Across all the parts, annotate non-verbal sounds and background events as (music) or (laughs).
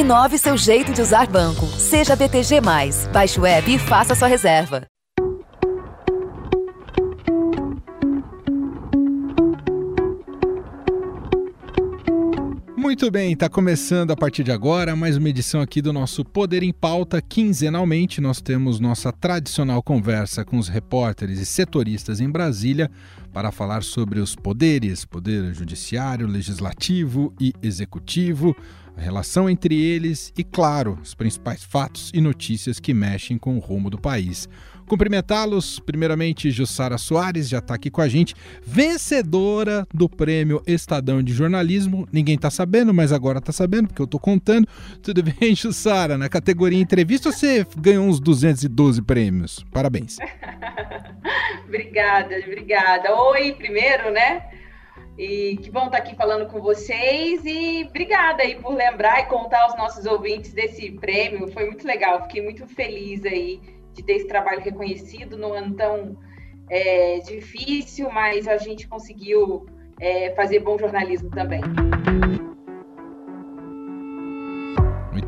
Inove seu jeito de usar banco. Seja BTG. Baixe o app e faça sua reserva. Muito bem, está começando a partir de agora mais uma edição aqui do nosso Poder em Pauta. Quinzenalmente nós temos nossa tradicional conversa com os repórteres e setoristas em Brasília para falar sobre os poderes, poder judiciário, legislativo e executivo, a relação entre eles e, claro, os principais fatos e notícias que mexem com o rumo do país. Cumprimentá-los, primeiramente, Jussara Soares, já está aqui com a gente, vencedora do prêmio Estadão de Jornalismo. Ninguém está sabendo, mas agora está sabendo, porque eu estou contando. Tudo (laughs) bem, Jussara? Na categoria entrevista, você ganhou uns 212 prêmios. Parabéns. (laughs) obrigada, obrigada. Oi, primeiro, né? E que bom estar aqui falando com vocês e obrigada aí por lembrar e contar aos nossos ouvintes desse prêmio. Foi muito legal, fiquei muito feliz aí de ter esse trabalho reconhecido num ano tão é, difícil, mas a gente conseguiu é, fazer bom jornalismo também.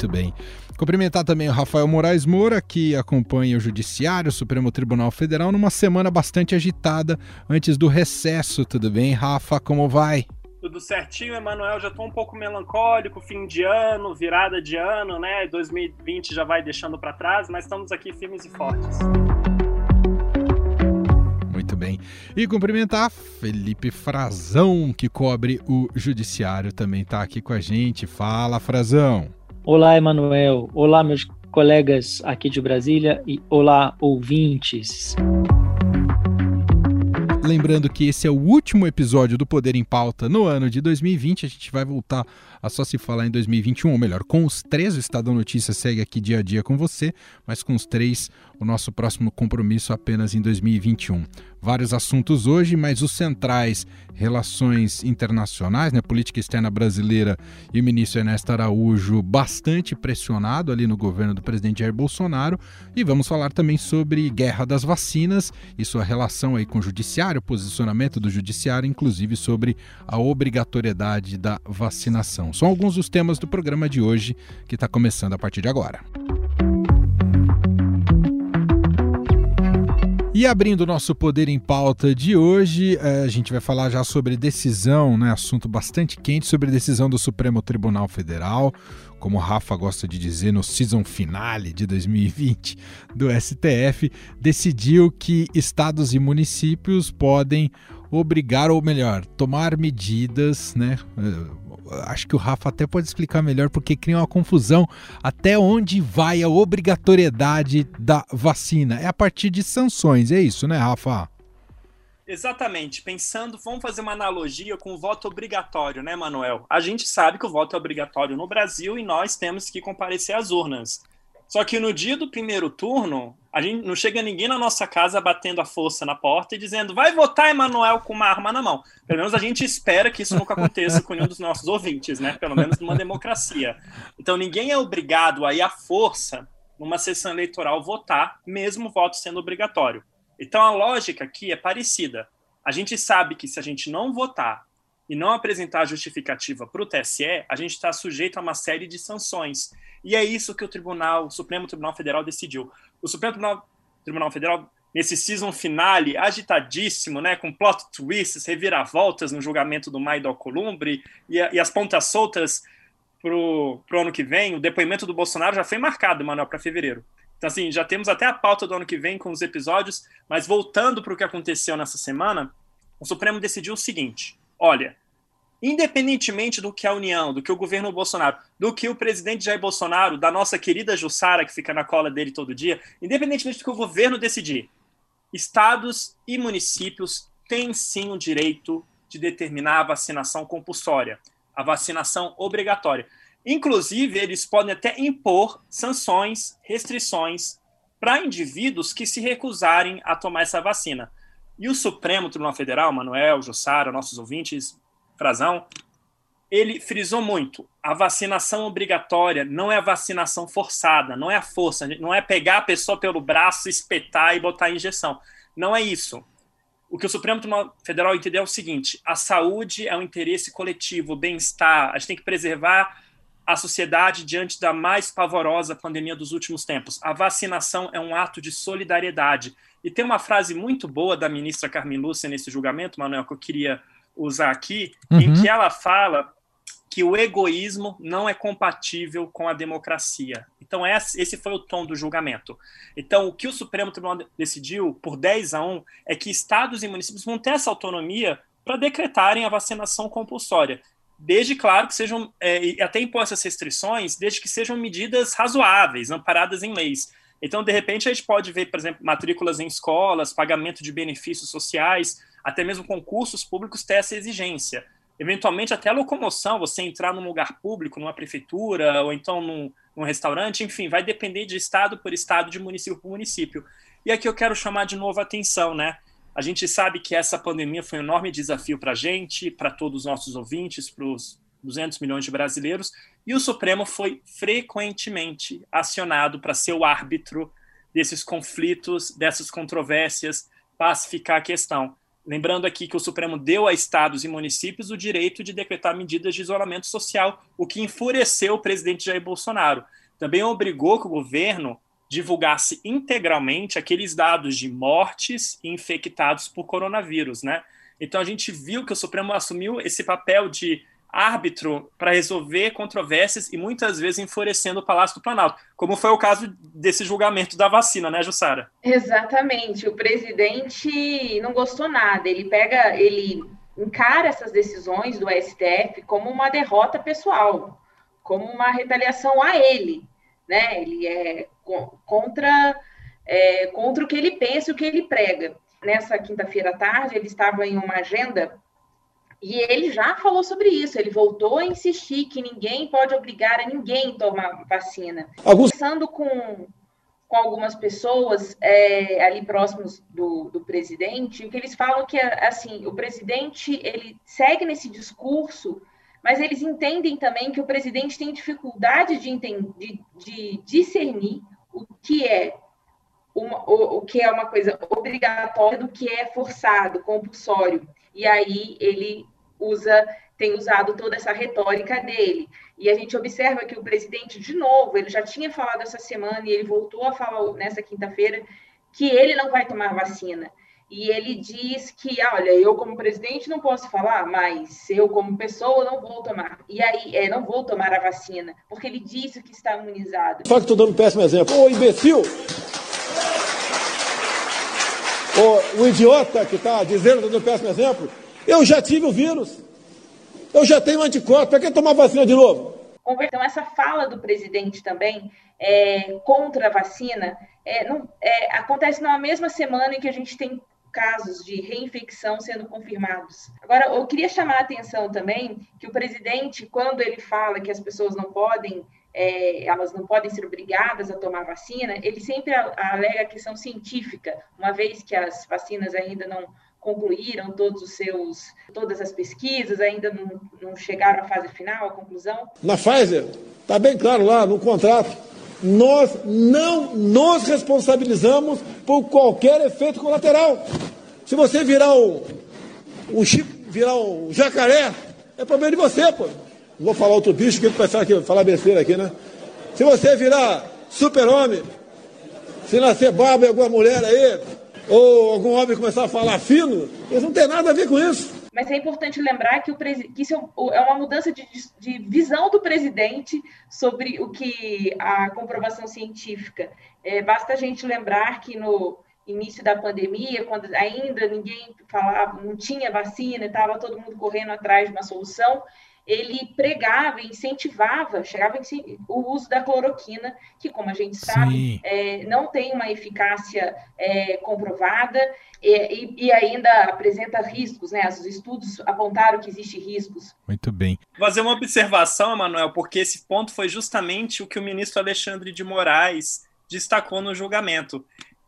Muito bem. Cumprimentar também o Rafael Moraes Moura, que acompanha o Judiciário, o Supremo Tribunal Federal, numa semana bastante agitada antes do recesso. Tudo bem, Rafa? Como vai? Tudo certinho, Emanuel. Já estou um pouco melancólico, fim de ano, virada de ano, né? 2020 já vai deixando para trás, mas estamos aqui firmes e fortes. Muito bem. E cumprimentar Felipe Frazão, que cobre o Judiciário, também está aqui com a gente. Fala, Frazão. Olá, Emanuel. Olá, meus colegas aqui de Brasília e olá, ouvintes. Lembrando que esse é o último episódio do Poder em Pauta no ano de 2020. A gente vai voltar a só se falar em 2021, ou melhor, com os três. O Estadão Notícias segue aqui dia a dia com você, mas com os três, o nosso próximo compromisso apenas em 2021 vários assuntos hoje, mas os centrais, relações internacionais, né, política externa brasileira e o ministro Ernesto Araújo bastante pressionado ali no governo do presidente Jair Bolsonaro. E vamos falar também sobre guerra das vacinas e sua relação aí com o judiciário, posicionamento do judiciário, inclusive sobre a obrigatoriedade da vacinação. São alguns dos temas do programa de hoje que está começando a partir de agora. E abrindo o nosso Poder em Pauta de hoje, eh, a gente vai falar já sobre decisão, né, assunto bastante quente, sobre decisão do Supremo Tribunal Federal, como o Rafa gosta de dizer, no season finale de 2020 do STF, decidiu que estados e municípios podem obrigar, ou melhor, tomar medidas, né, eh, acho que o Rafa até pode explicar melhor, porque cria uma confusão até onde vai a obrigatoriedade da vacina. É a partir de sanções, é isso, né, Rafa? Exatamente. Pensando, vamos fazer uma analogia com o voto obrigatório, né, Manuel? A gente sabe que o voto é obrigatório no Brasil e nós temos que comparecer às urnas. Só que no dia do primeiro turno, a gente não chega ninguém na nossa casa batendo a força na porta e dizendo vai votar Emanuel com uma arma na mão. Pelo menos a gente espera que isso nunca aconteça com nenhum dos nossos ouvintes, né? Pelo menos numa democracia. Então ninguém é obrigado a ir à força numa sessão eleitoral votar, mesmo o voto sendo obrigatório. Então a lógica aqui é parecida. A gente sabe que se a gente não votar e não apresentar justificativa para o TSE, a gente está sujeito a uma série de sanções. E é isso que o Tribunal, o Supremo Tribunal Federal decidiu. O Supremo Tribunal, Tribunal Federal, nesse season finale, agitadíssimo, né, com plot twists, reviravoltas no julgamento do Maida Alcolumbre e, e as pontas soltas para o ano que vem, o depoimento do Bolsonaro já foi marcado, Manuel, para fevereiro. Então, assim, já temos até a pauta do ano que vem com os episódios, mas voltando para o que aconteceu nessa semana, o Supremo decidiu o seguinte: olha, independentemente do que a União, do que o governo Bolsonaro, do que o presidente Jair Bolsonaro, da nossa querida Jussara, que fica na cola dele todo dia, independentemente do que o governo decidir, estados e municípios têm sim o direito de determinar a vacinação compulsória, a vacinação obrigatória. Inclusive, eles podem até impor sanções, restrições para indivíduos que se recusarem a tomar essa vacina. E o Supremo Tribunal Federal, Manuel, Jussara, nossos ouvintes, Frazão, ele frisou muito: a vacinação obrigatória não é a vacinação forçada, não é a força, não é pegar a pessoa pelo braço, espetar e botar a injeção. Não é isso. O que o Supremo Tribunal Federal entendeu é o seguinte: a saúde é um interesse coletivo, bem-estar, a gente tem que preservar a sociedade diante da mais pavorosa pandemia dos últimos tempos. A vacinação é um ato de solidariedade. E tem uma frase muito boa da ministra Carmen Lúcia nesse julgamento, Manuel, que eu queria usar aqui, uhum. em que ela fala que o egoísmo não é compatível com a democracia. Então, esse foi o tom do julgamento. Então, o que o Supremo Tribunal decidiu, por 10 a 1, é que estados e municípios vão ter essa autonomia para decretarem a vacinação compulsória desde, claro, que sejam, é, até impor essas restrições, desde que sejam medidas razoáveis, amparadas em leis. Então, de repente, a gente pode ver, por exemplo, matrículas em escolas, pagamento de benefícios sociais, até mesmo concursos públicos ter essa exigência. Eventualmente, até a locomoção, você entrar num lugar público, numa prefeitura, ou então num, num restaurante, enfim, vai depender de estado por estado, de município por município. E aqui eu quero chamar de novo a atenção, né? A gente sabe que essa pandemia foi um enorme desafio para a gente, para todos os nossos ouvintes, para os 200 milhões de brasileiros, e o Supremo foi frequentemente acionado para ser o árbitro desses conflitos, dessas controvérsias, pacificar a questão. Lembrando aqui que o Supremo deu a estados e municípios o direito de decretar medidas de isolamento social, o que enfureceu o presidente Jair Bolsonaro. Também obrigou que o governo divulgasse integralmente aqueles dados de mortes e infectados por coronavírus, né? Então a gente viu que o Supremo assumiu esse papel de árbitro para resolver controvérsias e muitas vezes enfurecendo o Palácio do Planalto, como foi o caso desse julgamento da vacina, né, Jussara? Exatamente. O presidente não gostou nada. Ele pega, ele encara essas decisões do STF como uma derrota pessoal, como uma retaliação a ele né? Ele é contra, é, contra o que ele pensa e o que ele prega. Nessa quinta-feira à tarde, ele estava em uma agenda e ele já falou sobre isso. Ele voltou a insistir que ninguém pode obrigar a ninguém a tomar vacina. Alguns... Conversando com, com algumas pessoas é, ali próximos do, do presidente, o que eles falam que assim o presidente ele segue nesse discurso mas eles entendem também que o presidente tem dificuldade de, de, de discernir o que é uma, o, o, que é uma coisa obrigatória do que é forçado, compulsório. E aí ele usa, tem usado toda essa retórica dele. E a gente observa que o presidente, de novo, ele já tinha falado essa semana e ele voltou a falar nessa quinta-feira que ele não vai tomar vacina e ele diz que, olha, eu como presidente não posso falar, mas eu como pessoa não vou tomar. E aí, é, não vou tomar a vacina, porque ele disse que está imunizado. Só que estou dando um péssimo exemplo. Ô, imbecil! Ô, o idiota que está dizendo, dando um péssimo exemplo, eu já tive o vírus. Eu já tenho anticorpo. Para que tomar vacina de novo? Então, essa fala do presidente também é, contra a vacina é, não, é, acontece na mesma semana em que a gente tem casos de reinfecção sendo confirmados. Agora, eu queria chamar a atenção também que o presidente, quando ele fala que as pessoas não podem, é, elas não podem ser obrigadas a tomar vacina, ele sempre alega a questão científica, uma vez que as vacinas ainda não concluíram todos os seus, todas as pesquisas, ainda não, não chegaram à fase final, à conclusão. Na Pfizer, está bem claro lá no contrato, nós não nos responsabilizamos por qualquer efeito colateral. Se você virar o, o chip, virar o jacaré, é problema de você, pô. Não vou falar outro bicho que ele pensar que falar besteira aqui, né? Se você virar super-homem, se nascer barba em alguma mulher aí, ou algum homem começar a falar fino, eles não tem nada a ver com isso. Mas é importante lembrar que, o que isso é, é uma mudança de, de visão do presidente sobre o que a comprovação científica. É, basta a gente lembrar que no início da pandemia, quando ainda ninguém falava, não tinha vacina, estava todo mundo correndo atrás de uma solução, ele pregava, incentivava, chegava em, o uso da cloroquina, que, como a gente sabe, é, não tem uma eficácia é, comprovada e, e, ainda apresenta riscos, né? Os estudos apontaram que existem riscos. Muito bem. Vou fazer uma observação, Emanuel, porque esse ponto foi justamente o que o ministro Alexandre de Moraes destacou no julgamento.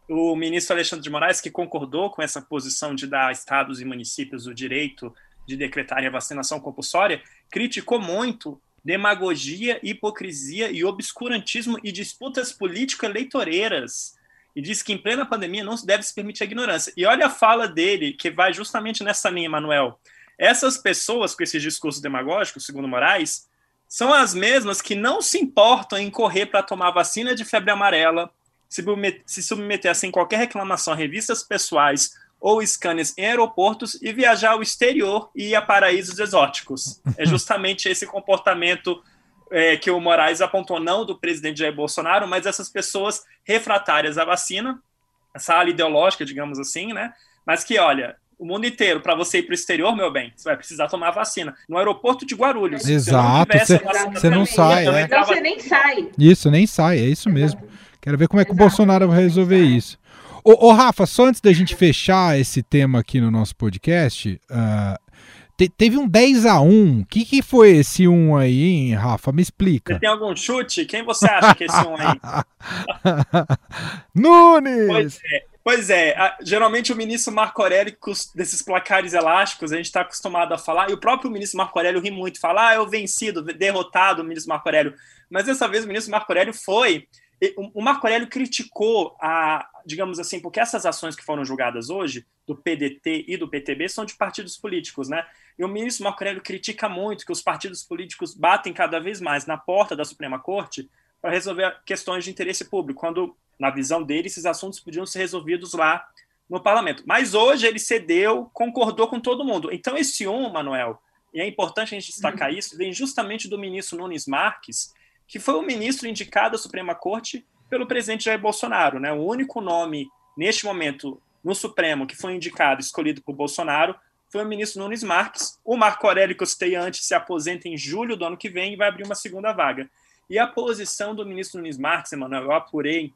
O ministro Alexandre de Moraes, que concordou com essa posição de dar a estados e municípios o direito de decretarem a vacinação compulsória, criticou muito demagogia, hipocrisia e obscurantismo e disputas político-eleitoreiras. E disse que em plena pandemia não se deve se permitir a ignorância. E olha a fala dele, que vai justamente nessa linha, Manuel. Essas pessoas com esses discursos demagógicos, segundo Moraes, são as mesmas que não se importam em correr para tomar vacina de febre amarela, se submeter sem qualquer reclamação a revistas pessoais ou scanners em aeroportos e viajar ao exterior e ir a paraísos exóticos. É (laughs) justamente esse comportamento é, que o Moraes apontou, não do presidente Jair Bolsonaro, mas essas pessoas refratárias à vacina, essa ala ideológica, digamos assim, né? Mas que, olha, o mundo inteiro, para você ir para o exterior, meu bem, você vai precisar tomar vacina. No aeroporto de Guarulhos. Exato, você não, não sai. É. Então você nem sai. Isso, nem sai, é isso mesmo. Quero ver como é que Exato. o Bolsonaro vai resolver isso. Ô, ô, Rafa, só antes da gente fechar esse tema aqui no nosso podcast, uh, te, teve um 10 a 1 O que, que foi esse 1 aí, hein, Rafa? Me explica. Você tem algum chute? Quem você acha que é esse 1 aí? (laughs) Nunes! Pois é. Pois é, a, geralmente o ministro Marco Aurélio, desses placares elásticos, a gente está acostumado a falar, e o próprio ministro Marco Aurélio ri muito, fala, ah, eu vencido, derrotado o ministro Marco Aurélio. Mas dessa vez o ministro Marco Aurélio foi. O Marco Aurélio criticou a, digamos assim, porque essas ações que foram julgadas hoje, do PDT e do PTB, são de partidos políticos, né? E o ministro Marco Aurélio critica muito que os partidos políticos batem cada vez mais na porta da Suprema Corte para resolver questões de interesse público, quando na visão dele, esses assuntos podiam ser resolvidos lá no parlamento. Mas hoje ele cedeu, concordou com todo mundo. Então, esse um, Manuel, e é importante a gente destacar uhum. isso, vem justamente do ministro Nunes Marques, que foi o ministro indicado à Suprema Corte pelo presidente Jair Bolsonaro. Né? O único nome, neste momento, no Supremo, que foi indicado, escolhido por Bolsonaro, foi o ministro Nunes Marques. O Marco Aurélio, que eu citei antes, se aposenta em julho do ano que vem e vai abrir uma segunda vaga. E a posição do ministro Nunes Marques, Emanuel, eu apurei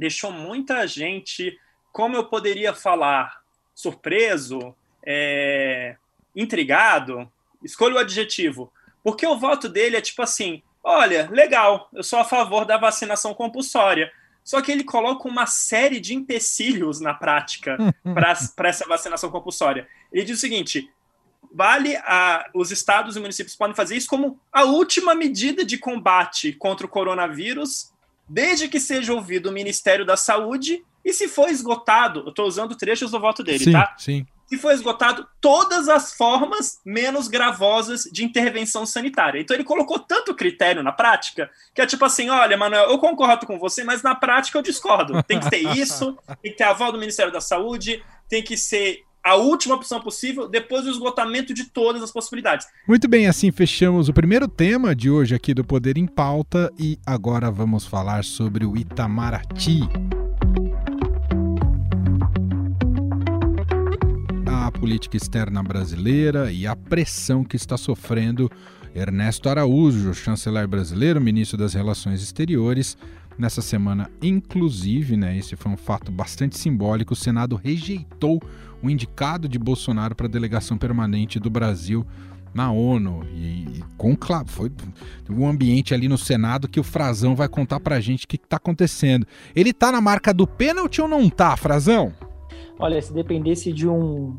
deixou muita gente, como eu poderia falar, surpreso, é, intrigado. Escolha o adjetivo. Porque o voto dele é tipo assim: olha, legal, eu sou a favor da vacinação compulsória. Só que ele coloca uma série de empecilhos na prática (laughs) para essa vacinação compulsória. Ele diz o seguinte: vale a, os estados e municípios podem fazer isso como a última medida de combate contra o coronavírus desde que seja ouvido o Ministério da Saúde e se for esgotado, eu estou usando trechos do voto dele, sim, tá? Sim. Se for esgotado todas as formas menos gravosas de intervenção sanitária. Então ele colocou tanto critério na prática que é tipo assim: olha, Manuel, eu concordo com você, mas na prática eu discordo. Tem que ter isso, tem que ter aval do Ministério da Saúde, tem que ser a última opção possível depois do esgotamento de todas as possibilidades. Muito bem, assim fechamos o primeiro tema de hoje aqui do Poder em Pauta e agora vamos falar sobre o Itamaraty. Política externa brasileira e a pressão que está sofrendo Ernesto Araújo, chanceler brasileiro, ministro das Relações Exteriores, Nessa semana, inclusive, né, esse foi um fato bastante simbólico, o Senado rejeitou o indicado de Bolsonaro para a delegação permanente do Brasil na ONU. E, e com foi um ambiente ali no Senado que o Frazão vai contar para a gente o que está acontecendo. Ele está na marca do pênalti ou não tá, Frazão? Olha, se dependesse de um,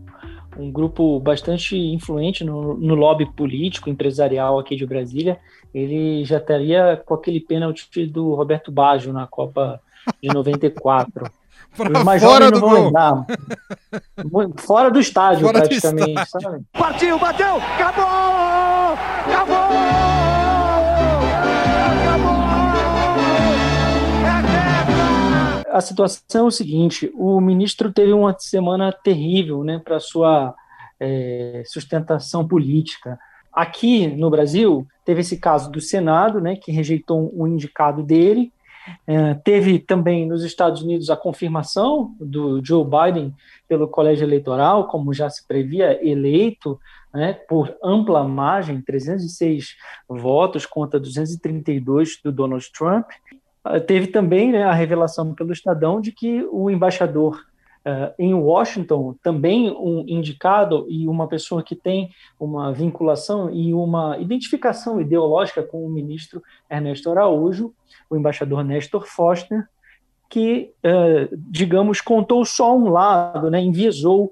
um grupo bastante influente no, no lobby político, empresarial aqui de Brasília, ele já estaria com aquele pênalti do Roberto Baggio na Copa de (laughs) 94. Pra fora do gol. Fora do estádio, fora praticamente. Do estádio. Partiu, bateu, acabou! Acabou! A situação é o seguinte: o ministro teve uma semana terrível né, para sua é, sustentação política. Aqui no Brasil, teve esse caso do Senado, né, que rejeitou um indicado dele. É, teve também nos Estados Unidos a confirmação do Joe Biden pelo colégio eleitoral, como já se previa, eleito né, por ampla margem, 306 votos contra 232 do Donald Trump. Teve também né, a revelação pelo Estadão de que o embaixador Uh, em Washington, também um indicado e uma pessoa que tem uma vinculação e uma identificação ideológica com o ministro Ernesto Araújo, o embaixador Nestor Foster, que, uh, digamos, contou só um lado, né, enviesou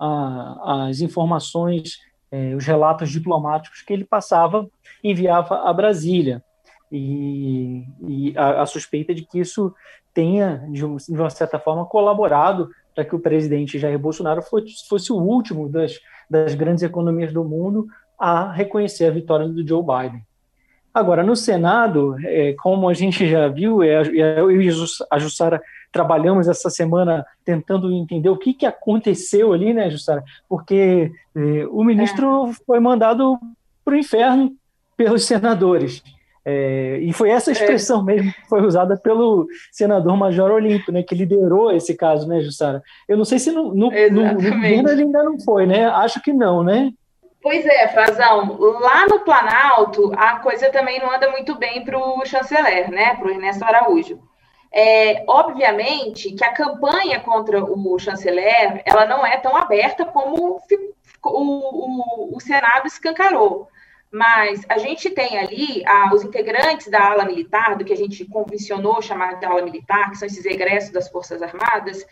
uh, as informações, eh, os relatos diplomáticos que ele passava, enviava a Brasília. E, e a, a, suspeita de que isso tenha, de, de uma certa forma, colaborado para que o presidente Jair Bolsonaro fosse, fosse o último das, das grandes economias do mundo a reconhecer a vitória do Joe Biden. Agora, no Senado, é, como a gente já viu, é, é, eu e a Jussara trabalhamos essa semana tentando entender o que, que aconteceu ali, né, Jussara? Porque é, o ministro é. foi mandado para o inferno pelos senadores. É, e foi essa expressão é. mesmo que foi usada pelo senador Major Olímpio, né, que liderou esse caso, né, Jussara? Eu não sei se no, no, no, no governo ele ainda não foi, né? Acho que não, né? Pois é, Frazão, lá no Planalto a coisa também não anda muito bem para o chanceler, né, para o Ernesto Araújo. É, obviamente que a campanha contra o chanceler ela não é tão aberta como o, o, o Senado escancarou. Mas a gente tem ali ah, os integrantes da ala militar, do que a gente convencionou chamar de ala militar, que são esses egressos das Forças Armadas,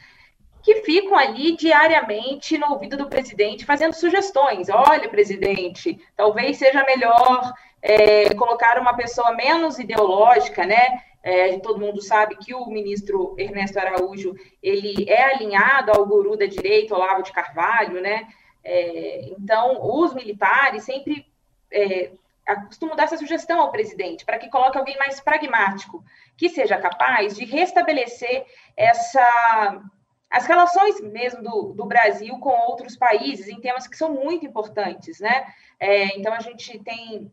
que ficam ali diariamente no ouvido do presidente, fazendo sugestões. Olha, presidente, talvez seja melhor é, colocar uma pessoa menos ideológica, né? É, todo mundo sabe que o ministro Ernesto Araújo ele é alinhado ao guru da direita, Olavo de Carvalho, né? É, então, os militares sempre é, costumam dar essa sugestão ao presidente para que coloque alguém mais pragmático, que seja capaz de restabelecer essa as relações mesmo do, do, Brasil com outros países em temas que são muito importantes, né? É, então a gente tem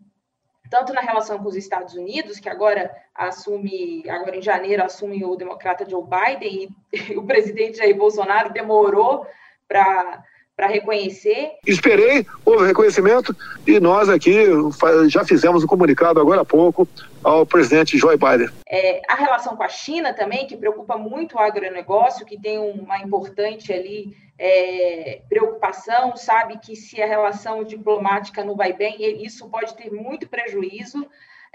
tanto na relação com os Estados Unidos, que agora assume, agora em janeiro assume o democrata Joe Biden e (laughs) o presidente Jair Bolsonaro demorou para para reconhecer. Esperei, houve reconhecimento e nós aqui já fizemos um comunicado agora há pouco ao presidente Joe Biden. É, a relação com a China também, que preocupa muito o agronegócio, que tem uma importante ali é, preocupação, sabe que se a relação diplomática não vai bem, isso pode ter muito prejuízo.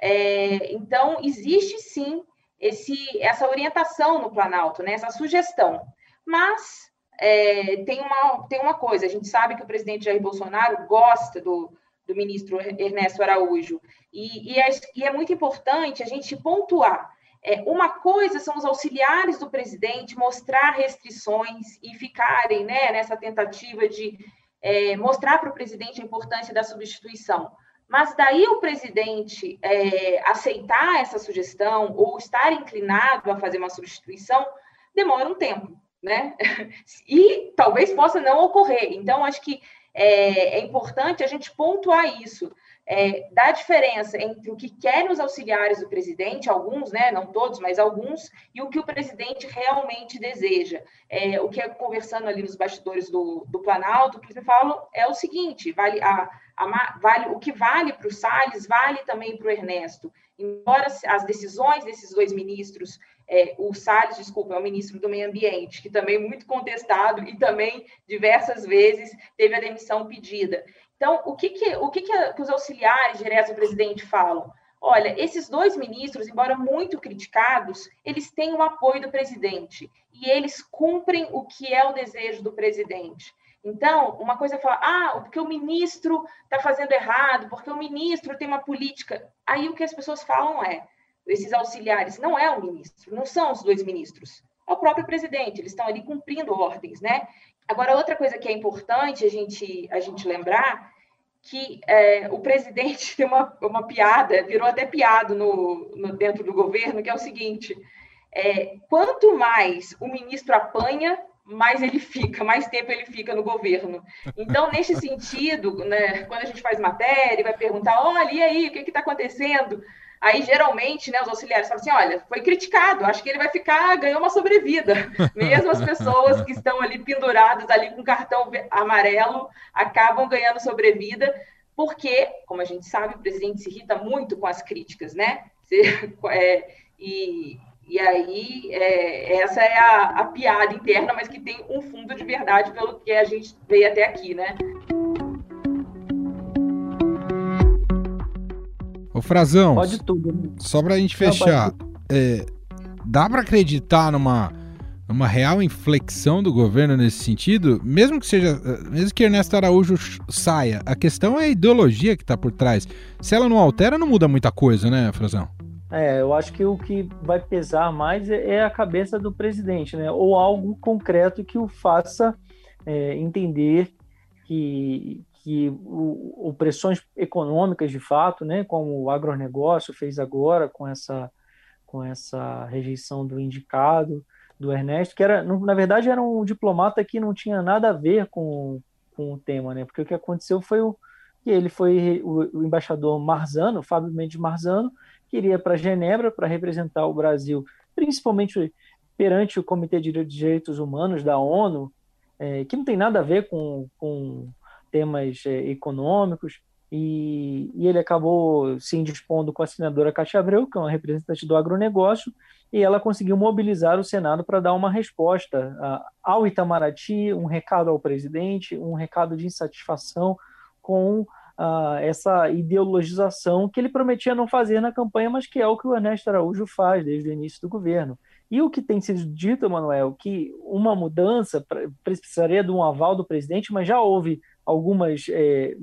É, então, existe sim esse, essa orientação no Planalto, né, essa sugestão. Mas é, tem, uma, tem uma coisa, a gente sabe que o presidente Jair Bolsonaro gosta do, do ministro Ernesto Araújo, e, e, é, e é muito importante a gente pontuar. É, uma coisa são os auxiliares do presidente mostrar restrições e ficarem né, nessa tentativa de é, mostrar para o presidente a importância da substituição. Mas daí o presidente é, aceitar essa sugestão ou estar inclinado a fazer uma substituição demora um tempo né? (laughs) E talvez possa não ocorrer. Então, acho que é, é importante a gente pontuar isso. É, da diferença entre o que querem os auxiliares do presidente, alguns, né, não todos, mas alguns, e o que o presidente realmente deseja. É, o que é conversando ali nos bastidores do, do Planalto, que eles falam é o seguinte: vale, a, a, vale o que vale para o Salles, vale também para o Ernesto. Embora as decisões desses dois ministros é, o Salles, desculpa, é o ministro do Meio Ambiente, que também é muito contestado e também diversas vezes teve a demissão pedida. Então, o que, que, o que, que, que os auxiliares diretos do presidente falam? Olha, esses dois ministros, embora muito criticados, eles têm o apoio do presidente e eles cumprem o que é o desejo do presidente. Então, uma coisa é falar, ah, porque o ministro está fazendo errado, porque o ministro tem uma política. Aí o que as pessoas falam é, esses auxiliares não é o ministro, não são os dois ministros, é o próprio presidente, eles estão ali cumprindo ordens, né? Agora, outra coisa que é importante a gente, a gente lembrar que é, o presidente (laughs) tem uma, uma piada, virou até piada no, no dentro do governo, que é o seguinte: é, quanto mais o ministro apanha, mais ele fica, mais tempo ele fica no governo. Então, nesse sentido, né, quando a gente faz matéria, vai perguntar: olha, e aí, o que está acontecendo? Aí, geralmente, né, os auxiliares falam assim: olha, foi criticado, acho que ele vai ficar, ganhou uma sobrevida. (laughs) Mesmo as pessoas que estão ali penduradas, ali com cartão amarelo, acabam ganhando sobrevida, porque, como a gente sabe, o presidente se irrita muito com as críticas, né? (laughs) É, e, e aí, é, essa é a, a piada interna, mas que tem um fundo de verdade pelo que a gente veio até aqui, né? Ô Frazão, pode tudo. Né? Só pra gente fechar, é, dá para acreditar numa, numa real inflexão do governo nesse sentido? Mesmo que seja, mesmo que Ernesto Araújo saia, a questão é a ideologia que está por trás. Se ela não altera, não muda muita coisa, né, Frazão? É, eu acho que o que vai pesar mais é, é a cabeça do presidente, né? Ou algo concreto que o faça é, entender que, que o, pressões econômicas de fato, né, como o agronegócio fez agora com essa com essa rejeição do indicado do Ernesto, que era na verdade era um diplomata que não tinha nada a ver com, com o tema, né? Porque o que aconteceu foi o que ele foi o, o embaixador Marzano, Fábio Mendes Marzano, iria para Genebra para representar o Brasil, principalmente perante o Comitê de Direitos Humanos da ONU, é, que não tem nada a ver com, com temas é, econômicos, e, e, ele acabou se indispondo com a senadora Cátia Abreu, que é uma representante do agronegócio, e ela conseguiu mobilizar o Senado para dar uma resposta uh, ao Itamaraty, um recado ao presidente, um recado de insatisfação com uh, essa ideologização que ele prometia não fazer na campanha, mas que é o que o Ernesto Araújo faz desde o início do governo. E o que tem sido dito, Manuel, que uma mudança precisaria de um aval do presidente, mas já houve algumas é,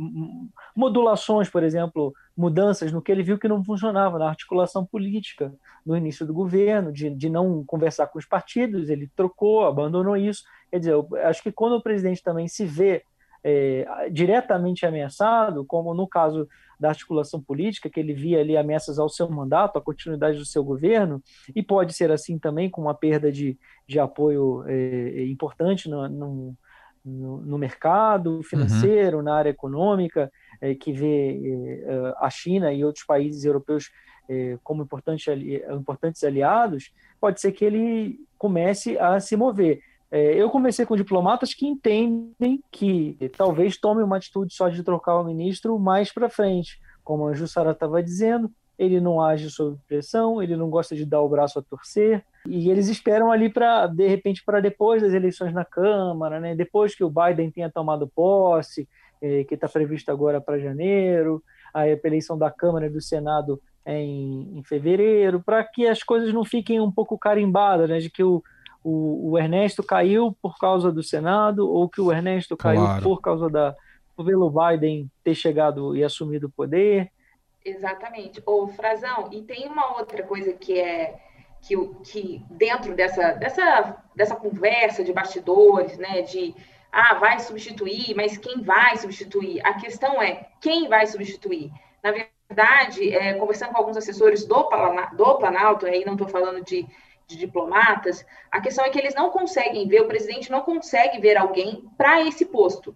modulações, por exemplo, mudanças no que ele viu que não funcionava na articulação política no início do governo, de, de não conversar com os partidos, ele trocou, abandonou isso. Quer dizer, eu acho que quando o presidente também se vê é, diretamente ameaçado, como no caso da articulação política, que ele via ali ameaças ao seu mandato, à continuidade do seu governo, e pode ser assim também com uma perda de, de apoio é, importante no, no no, mercado financeiro, uhum. na área econômica, é, que vê é, a China e outros países europeus é, como importante, importantes aliados, pode ser que ele comece a se mover. É, eu conversei com diplomatas que entendem que talvez tome uma atitude só de trocar o ministro mais para frente, como a Jussara estava dizendo, ele não age sob pressão, ele não gosta de dar o braço a torcer, e eles esperam ali para, de repente, para depois das eleições na Câmara, né? depois que o Biden tenha tomado posse, eh, que está previsto agora para janeiro, a eleição da Câmara e do Senado é em, em fevereiro, para que as coisas não fiquem um pouco carimbadas, né? de que o, o, o, Ernesto caiu por causa do Senado, ou que o Ernesto caiu claro. por causa da pelo Biden ter chegado e assumido o poder. Exatamente. Ô, Frazão, e tem uma outra coisa que é que, que dentro dessa, dessa, dessa conversa de bastidores, né, de ah, vai substituir, mas quem vai substituir? A questão é quem vai substituir. Na verdade, é, conversando com alguns assessores do, do Planalto, aí não estou falando de, de diplomatas, a questão é que eles não conseguem ver, o presidente não consegue ver alguém para esse posto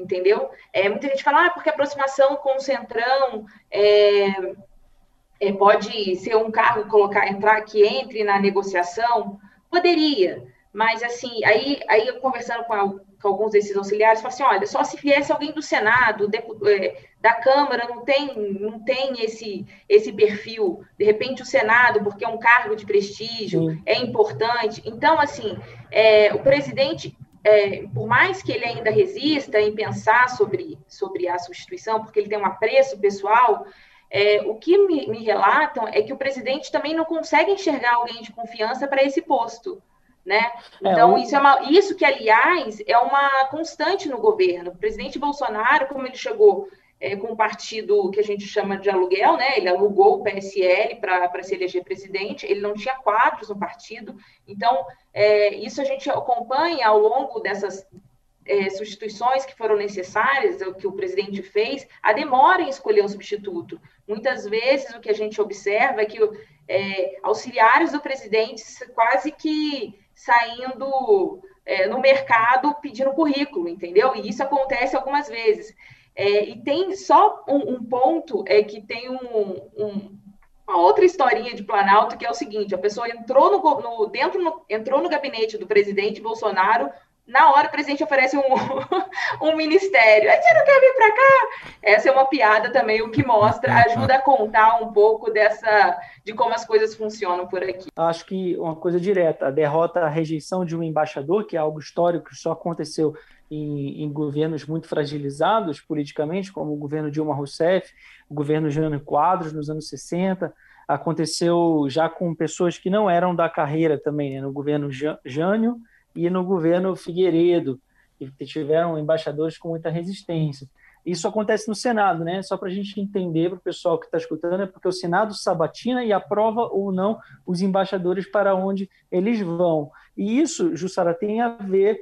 entendeu? É, muita gente fala, ah, porque aproximação com o Centrão é, é, pode ser um cargo colocar entrar que entre na negociação, poderia, mas assim, aí, aí eu conversando com, a, com alguns desses auxiliares, falei assim, olha, só se viesse alguém do Senado, é, da Câmara, não tem, não tem esse, esse perfil, de repente o Senado, porque é um cargo de prestígio, Sim. é importante, então, assim, é, o presidente é, por mais que ele ainda resista em pensar sobre, sobre a substituição, porque ele tem um apreço pessoal, é, o que me, me, relatam é que o presidente também não consegue enxergar alguém de confiança para esse posto. Né? É, então, é, isso, é uma, isso que, aliás, é uma constante no governo. O presidente Bolsonaro, como ele chegou é, com um partido que a gente chama de aluguel, né? ele alugou o PSL para se eleger presidente, ele não tinha quadros no partido. Então, é, isso a gente acompanha ao longo dessas é, substituições que foram necessárias, o que o presidente fez, a demora em escolher um substituto. Muitas vezes o que a gente observa é que é, auxiliares do presidente quase que saindo é, no mercado pedindo currículo, entendeu? E isso acontece algumas vezes. É, e tem só um, um, ponto é que tem um, um, uma outra historinha de Planalto que é o seguinte: a pessoa entrou no, no dentro no, entrou no gabinete do presidente Bolsonaro na hora o presidente oferece um, (laughs) um ministério. Aí você não quer vir para cá? Essa é uma piada também, o que mostra, ajuda a contar um pouco dessa de como as coisas funcionam por aqui. Acho que uma coisa direta, a derrota, a rejeição de um embaixador, que é algo histórico que só aconteceu em, em governos muito fragilizados politicamente, como o governo Dilma Rousseff, o governo Jânio Quadros nos anos 60, aconteceu já com pessoas que não eram da carreira também, né? no governo Jânio, e no governo Figueiredo, que tiveram embaixadores com muita resistência. Isso acontece no Senado, né? Só para a gente entender, para o pessoal que está escutando, é porque o Senado sabatina e aprova ou não os embaixadores para onde eles vão. E isso, Jussara, tem a ver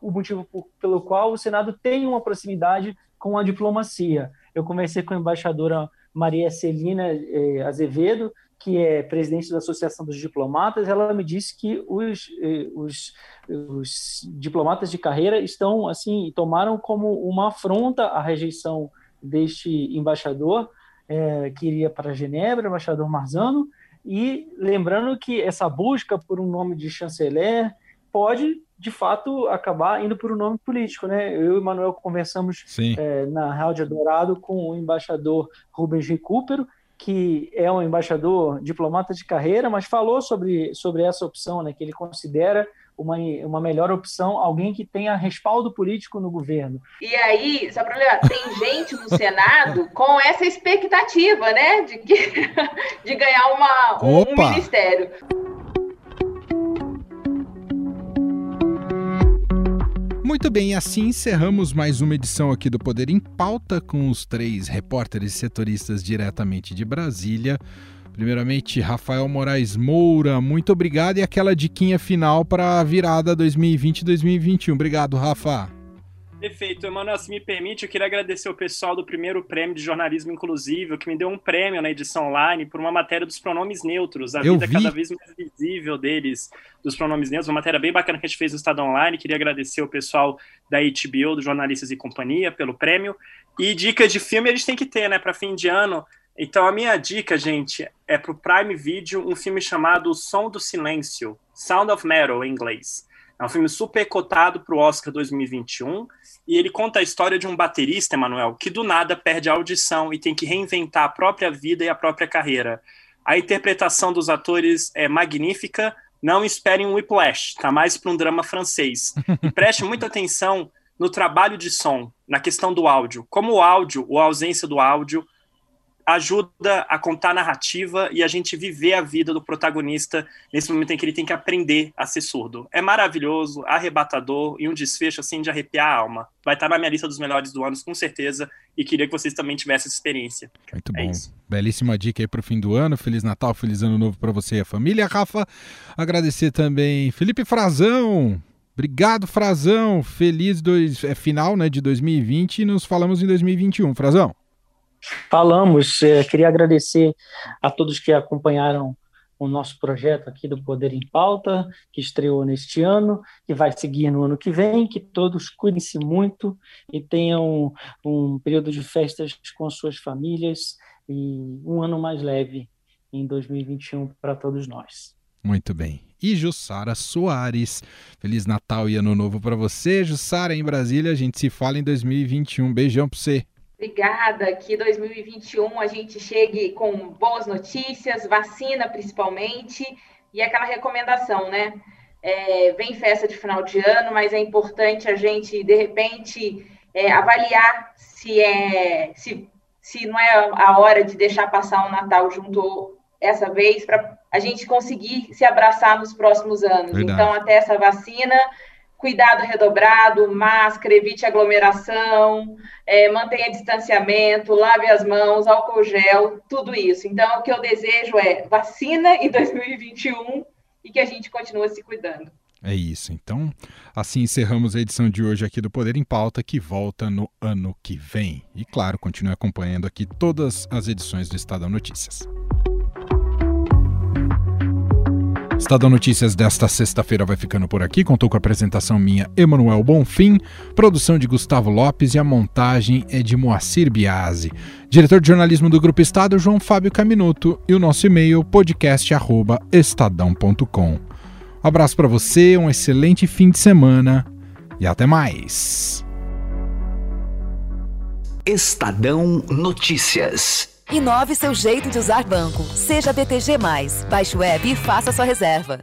o motivo pelo qual o Senado tem uma proximidade com a diplomacia. Eu conversei com a embaixadora Maria Celina eh, Azevedo, que é presidente da Associação dos Diplomatas, ela me disse que os, eh, os, os diplomatas de carreira estão assim tomaram como uma afronta a rejeição deste embaixador é, que iria para Genebra, embaixador Marzano, e lembrando que essa busca por um nome de chanceler pode, de fato, acabar indo por um nome político. Né? Eu e o Manuel conversamos é, na Rádio Dourado com o embaixador Rubens Recupero, que é um embaixador diplomata de carreira, mas falou sobre, sobre essa opção, né, que ele considera uma, uma melhor opção, alguém que tenha respaldo político no governo. E aí, só para lembrar, tem gente no Senado (laughs) com essa expectativa, né, de, que, (laughs) de ganhar uma, um, um ministério. Muito bem, assim encerramos mais uma edição aqui do Poder em Pauta com os três repórteres setoristas diretamente de Brasília. Primeiramente, Rafael Moraes Moura, muito obrigado e aquela diquinha final para a virada 2020-2021. Obrigado, Rafa. Perfeito. Emanuel, se me permite, eu queria agradecer o pessoal do primeiro prêmio de jornalismo inclusivo, que me deu um prêmio na edição online por uma matéria dos pronomes neutros, a eu vida vi. cada vez mais visível deles, dos pronomes neutros, uma matéria bem bacana que a gente fez no Estado Online. Queria agradecer o pessoal da HBO, do Jornalistas e Companhia, pelo prêmio. E dicas de filme a gente tem que ter, né, para fim de ano. Então a minha dica, gente, é pro Prime Video um filme chamado O Som do Silêncio, Sound of Metal em inglês. É um filme super cotado para o Oscar 2021 e ele conta a história de um baterista, Emanuel, que do nada perde a audição e tem que reinventar a própria vida e a própria carreira. A interpretação dos atores é magnífica. Não esperem um whiplash, tá mais para um drama francês. E (laughs) preste muita atenção no trabalho de som, na questão do áudio. Como o áudio, ou a ausência do áudio, ajuda a contar a narrativa e a gente viver a vida do protagonista nesse momento em que ele tem que aprender a ser surdo. É maravilhoso, arrebatador e um desfecho assim de arrepiar a alma. Vai estar na minha lista dos melhores do ano, com certeza, e queria que vocês também tivessem essa experiência. Muito é bom. Isso. Belíssima dica aí para o fim do ano. Feliz Natal, feliz ano novo para você e a família. Rafa, agradecer também Felipe Frazão. Obrigado, Frazão. Feliz dois, é, final né, de 2020 e nos falamos em 2021. Frazão. Falamos, é, queria agradecer a todos que acompanharam o nosso projeto aqui do Poder em Pauta, que estreou neste ano, que vai seguir no ano que vem, que todos cuidem-se muito e tenham um período de festas com suas famílias e um ano mais leve em 2021 para todos nós. Muito bem. E Jussara Soares. Feliz Natal e Ano Novo para você, Jussara, em Brasília. A gente se fala em 2021. Beijão para você. Obrigada, que 2021 a gente chegue com boas notícias, vacina principalmente, e aquela recomendação, né? É, vem festa de final de ano, mas é importante a gente, de repente, é, avaliar se, é, se, se não é a hora de deixar passar o Natal junto essa vez, para a gente conseguir se abraçar nos próximos anos. Verdade. Então, até essa vacina, cuidado redobrado, máscara, evite aglomeração, é, mantenha distanciamento, lave as mãos, álcool gel, tudo isso. Então, o que eu desejo é vacina em 2021 e que a gente continue se cuidando. É isso. Então, assim encerramos a edição de hoje aqui do Poder em Pauta, que volta no ano que vem. E, claro, continue acompanhando aqui todas as edições do Estadão Notícias. Estadão Notícias desta sexta-feira vai ficando por aqui. Contou com a apresentação minha, Emanuel Bonfim, produção de Gustavo Lopes e a montagem é de Moacir Biasi. Diretor de jornalismo do Grupo Estado, João Fábio Caminuto, e o nosso e-mail podcast@estadão.com. Abraço para você, um excelente fim de semana e até mais. Estadão Notícias. Inove seu jeito de usar banco. Seja BTG. Baixe o app e faça sua reserva.